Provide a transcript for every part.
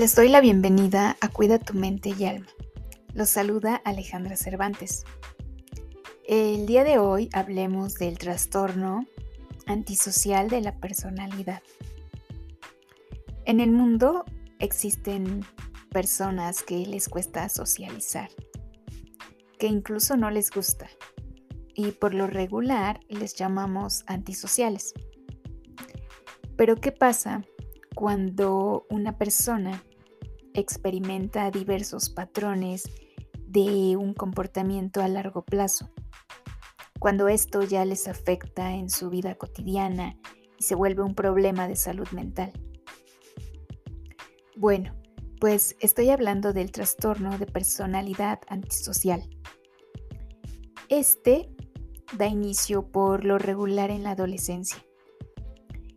Les doy la bienvenida a Cuida tu mente y alma. Los saluda Alejandra Cervantes. El día de hoy hablemos del trastorno antisocial de la personalidad. En el mundo existen personas que les cuesta socializar, que incluso no les gusta, y por lo regular les llamamos antisociales. Pero ¿qué pasa cuando una persona experimenta diversos patrones de un comportamiento a largo plazo, cuando esto ya les afecta en su vida cotidiana y se vuelve un problema de salud mental. Bueno, pues estoy hablando del trastorno de personalidad antisocial. Este da inicio por lo regular en la adolescencia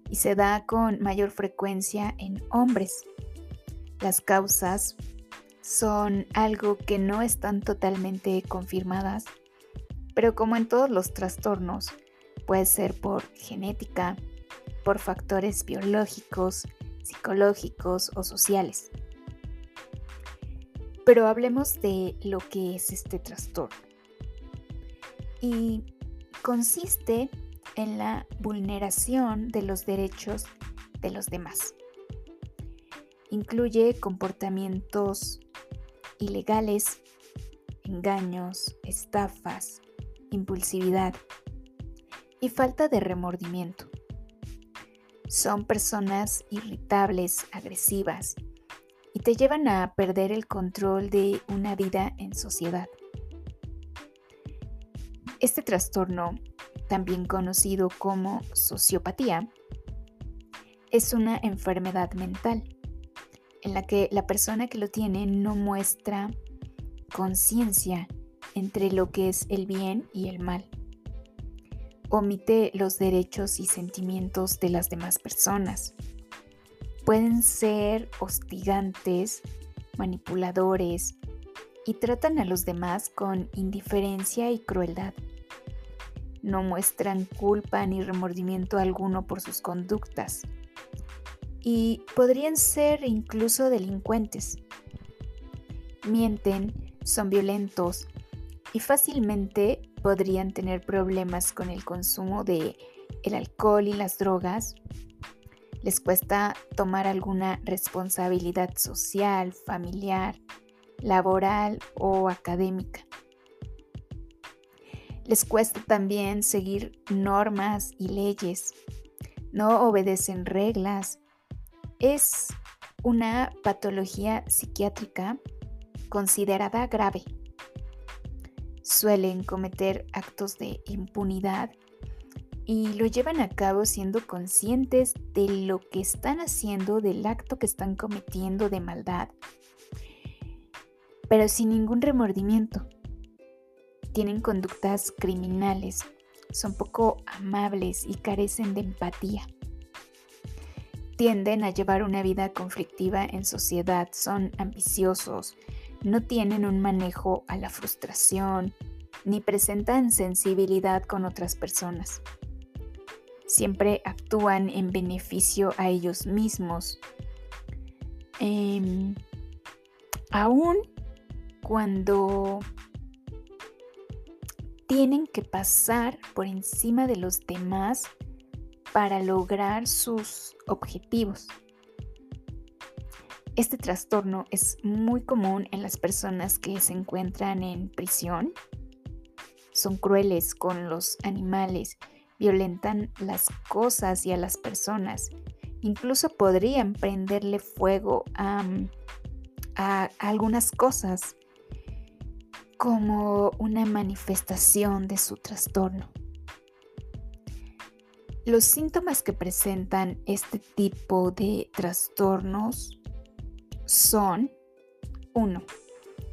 y se da con mayor frecuencia en hombres. Las causas son algo que no están totalmente confirmadas, pero como en todos los trastornos, puede ser por genética, por factores biológicos, psicológicos o sociales. Pero hablemos de lo que es este trastorno. Y consiste en la vulneración de los derechos de los demás. Incluye comportamientos ilegales, engaños, estafas, impulsividad y falta de remordimiento. Son personas irritables, agresivas y te llevan a perder el control de una vida en sociedad. Este trastorno también conocido como sociopatía, es una enfermedad mental en la que la persona que lo tiene no muestra conciencia entre lo que es el bien y el mal. Omite los derechos y sentimientos de las demás personas. Pueden ser hostigantes, manipuladores y tratan a los demás con indiferencia y crueldad no muestran culpa ni remordimiento alguno por sus conductas y podrían ser incluso delincuentes. Mienten, son violentos y fácilmente podrían tener problemas con el consumo de el alcohol y las drogas. Les cuesta tomar alguna responsabilidad social, familiar, laboral o académica. Les cuesta también seguir normas y leyes. No obedecen reglas. Es una patología psiquiátrica considerada grave. Suelen cometer actos de impunidad y lo llevan a cabo siendo conscientes de lo que están haciendo, del acto que están cometiendo de maldad, pero sin ningún remordimiento tienen conductas criminales, son poco amables y carecen de empatía. Tienden a llevar una vida conflictiva en sociedad, son ambiciosos, no tienen un manejo a la frustración, ni presentan sensibilidad con otras personas. Siempre actúan en beneficio a ellos mismos. Em, aún cuando tienen que pasar por encima de los demás para lograr sus objetivos. Este trastorno es muy común en las personas que se encuentran en prisión. Son crueles con los animales, violentan las cosas y a las personas. Incluso podrían prenderle fuego a, a algunas cosas como una manifestación de su trastorno. Los síntomas que presentan este tipo de trastornos son, uno,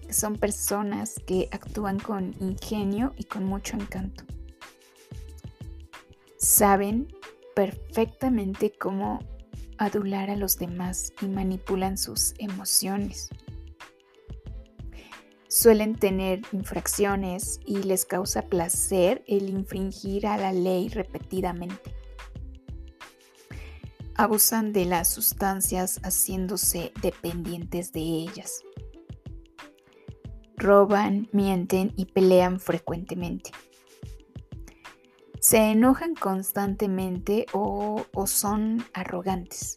son personas que actúan con ingenio y con mucho encanto. Saben perfectamente cómo adular a los demás y manipulan sus emociones suelen tener infracciones y les causa placer el infringir a la ley repetidamente. Abusan de las sustancias haciéndose dependientes de ellas. Roban, mienten y pelean frecuentemente. Se enojan constantemente o, o son arrogantes.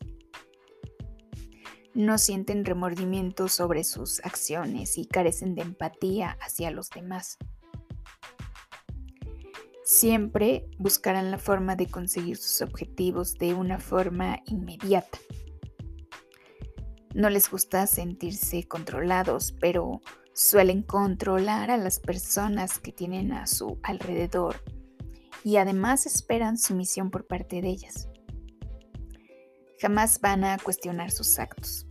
No sienten remordimiento sobre sus acciones y carecen de empatía hacia los demás. Siempre buscarán la forma de conseguir sus objetivos de una forma inmediata. No les gusta sentirse controlados, pero suelen controlar a las personas que tienen a su alrededor y además esperan sumisión por parte de ellas. Jamás van a cuestionar sus actos.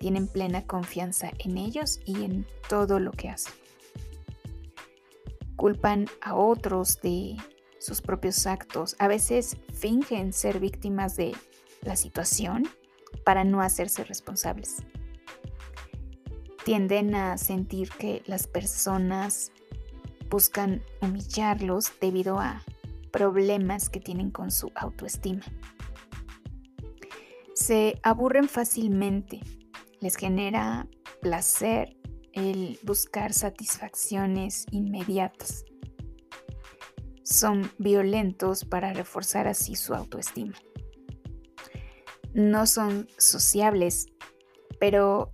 Tienen plena confianza en ellos y en todo lo que hacen culpan a otros de sus propios actos. A veces fingen ser víctimas de la situación para no hacerse responsables. Tienden a sentir que las personas buscan humillarlos debido a problemas que tienen con su autoestima. Se aburren fácilmente, les genera placer el buscar satisfacciones inmediatas. Son violentos para reforzar así su autoestima. No son sociables, pero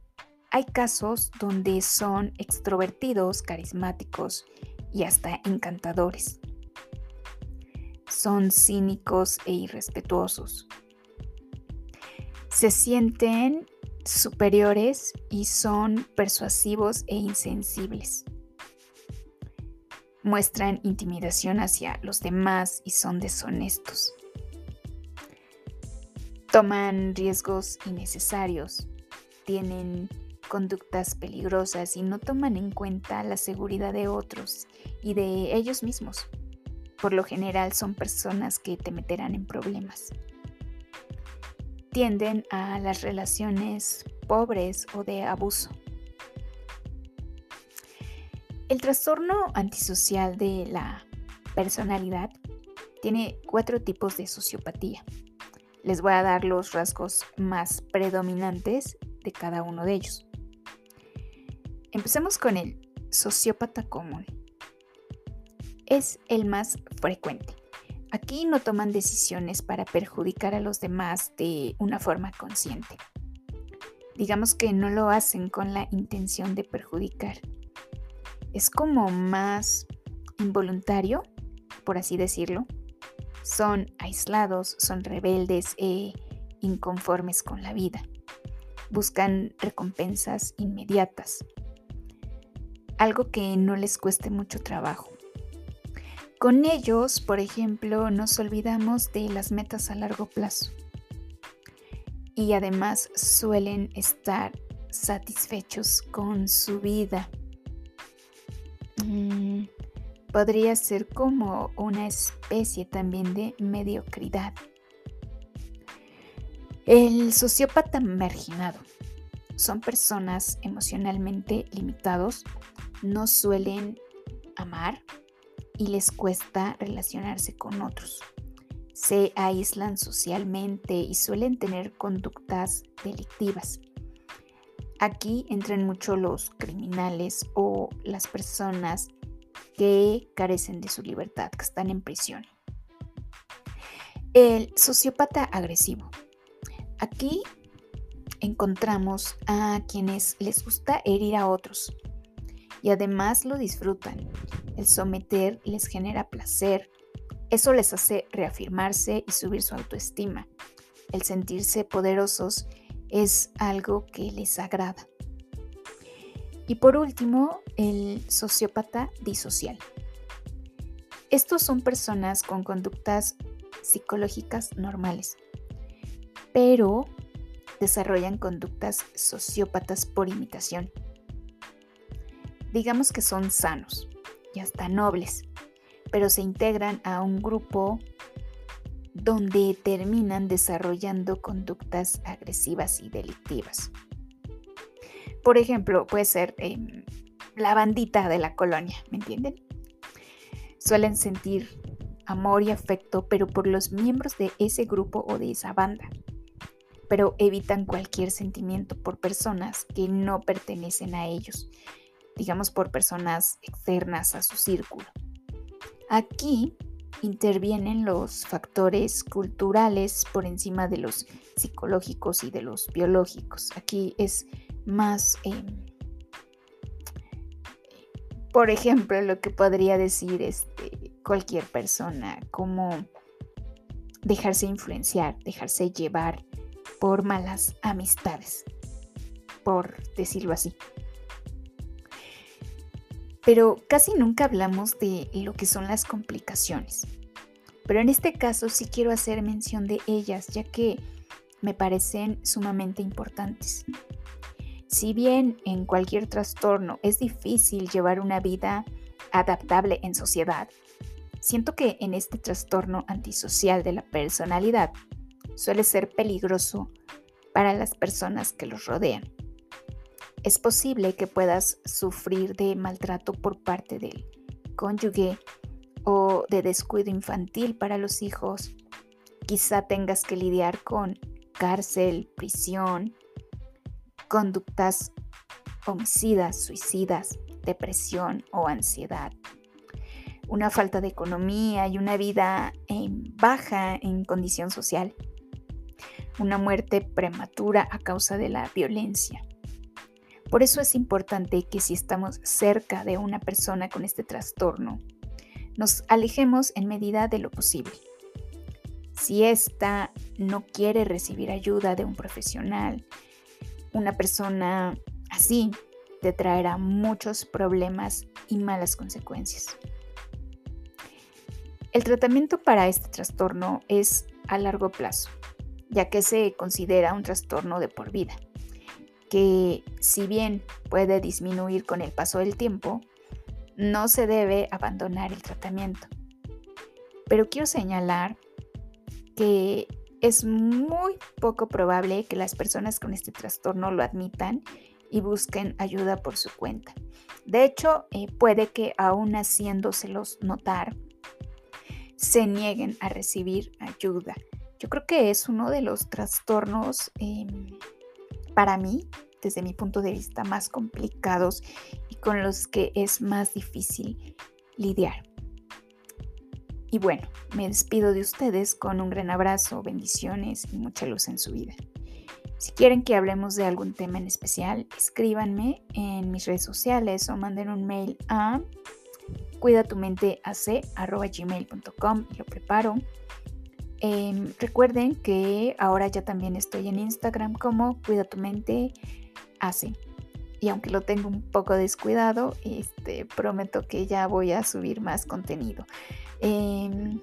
hay casos donde son extrovertidos, carismáticos y hasta encantadores. Son cínicos e irrespetuosos. Se sienten superiores y son persuasivos e insensibles. Muestran intimidación hacia los demás y son deshonestos. Toman riesgos innecesarios, tienen conductas peligrosas y no toman en cuenta la seguridad de otros y de ellos mismos. Por lo general son personas que te meterán en problemas tienden a las relaciones pobres o de abuso. El trastorno antisocial de la personalidad tiene cuatro tipos de sociopatía. Les voy a dar los rasgos más predominantes de cada uno de ellos. Empecemos con el sociópata común. Es el más frecuente. Aquí no toman decisiones para perjudicar a los demás de una forma consciente. Digamos que no lo hacen con la intención de perjudicar. Es como más involuntario, por así decirlo. Son aislados, son rebeldes e inconformes con la vida. Buscan recompensas inmediatas. Algo que no les cueste mucho trabajo. Con ellos, por ejemplo, nos olvidamos de las metas a largo plazo y además suelen estar satisfechos con su vida. Mm, podría ser como una especie también de mediocridad. El sociópata marginado son personas emocionalmente limitados, no suelen amar, y les cuesta relacionarse con otros. Se aíslan socialmente y suelen tener conductas delictivas. Aquí entran mucho los criminales o las personas que carecen de su libertad, que están en prisión. El sociópata agresivo. Aquí encontramos a quienes les gusta herir a otros y además lo disfrutan. El someter les genera placer. Eso les hace reafirmarse y subir su autoestima. El sentirse poderosos es algo que les agrada. Y por último, el sociópata disocial. Estos son personas con conductas psicológicas normales, pero desarrollan conductas sociópatas por imitación. Digamos que son sanos, y hasta nobles, pero se integran a un grupo donde terminan desarrollando conductas agresivas y delictivas. Por ejemplo, puede ser em, la bandita de la colonia, ¿me entienden? Suelen sentir amor y afecto, pero por los miembros de ese grupo o de esa banda. pero evitan cualquier sentimiento por personas que no pertenecen a ellos, digamos por personas externas a su círculo. Aquí intervienen los factores culturales por encima de los psicológicos y de los biológicos. Aquí es más, em, por ejemplo, lo que podría decir este, cualquier persona, como dejarse influenciar, dejarse llevar por malas amistades, por decirlo así. Pero casi nunca hablamos de lo que son las complicaciones. Pero en este caso sí quiero hacer mención de ellas, ya que me parecen sumamente importantes. Si bien en cualquier trastorno es difícil llevar una vida adaptable en sociedad, siento que en este trastorno antisocial de la personalidad suele ser peligroso para las personas que los rodean. Es posible que puedas sufrir de maltrato por parte del cónyuge o de descuido infantil para los hijos. Quizá tengas que lidiar con cárcel, prisión, conductas homicidas, suicidas, depresión o ansiedad. Una falta de economía y una vida baja en condición social una muerte prematura a causa de la violencia. Por eso es importante que si estamos cerca de una persona con este trastorno, nos alejemos en medida de lo posible. Si ésta no quiere recibir ayuda de un profesional, una persona así te traerá muchos problemas y malas consecuencias. El tratamiento para este trastorno es a largo plazo ya que se considera un trastorno de por vida, que si bien puede disminuir con el paso del tiempo, no se debe abandonar el tratamiento. Pero quiero señalar que es muy poco probable que las personas con este trastorno lo admitan y busquen ayuda por su cuenta. De hecho, eh, puede que aún haciéndoselos notar, se nieguen a recibir ayuda yo creo que es uno de los trastornos em, para mí, desde mi punto de vista, más complicados y con los que es más difícil lidiar. Y bueno, me despido de ustedes con un gran abrazo, bendiciones y mucha luz en su vida. Si quieren que hablemos de algún tema en especial, escríbanme en mis redes sociales o manden un mail a cuidatumenteac.gmail.com y lo preparo. Em, recuerden que ahora ya también estoy en Instagram como Cuida tu mente hace. Y aunque lo tengo un poco descuidado, este, prometo que ya voy a subir más contenido. Em,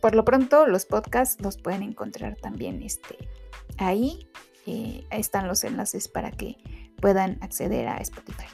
por lo pronto, los podcasts los pueden encontrar también este, ahí. Eh, están los enlaces para que puedan acceder a Spotify.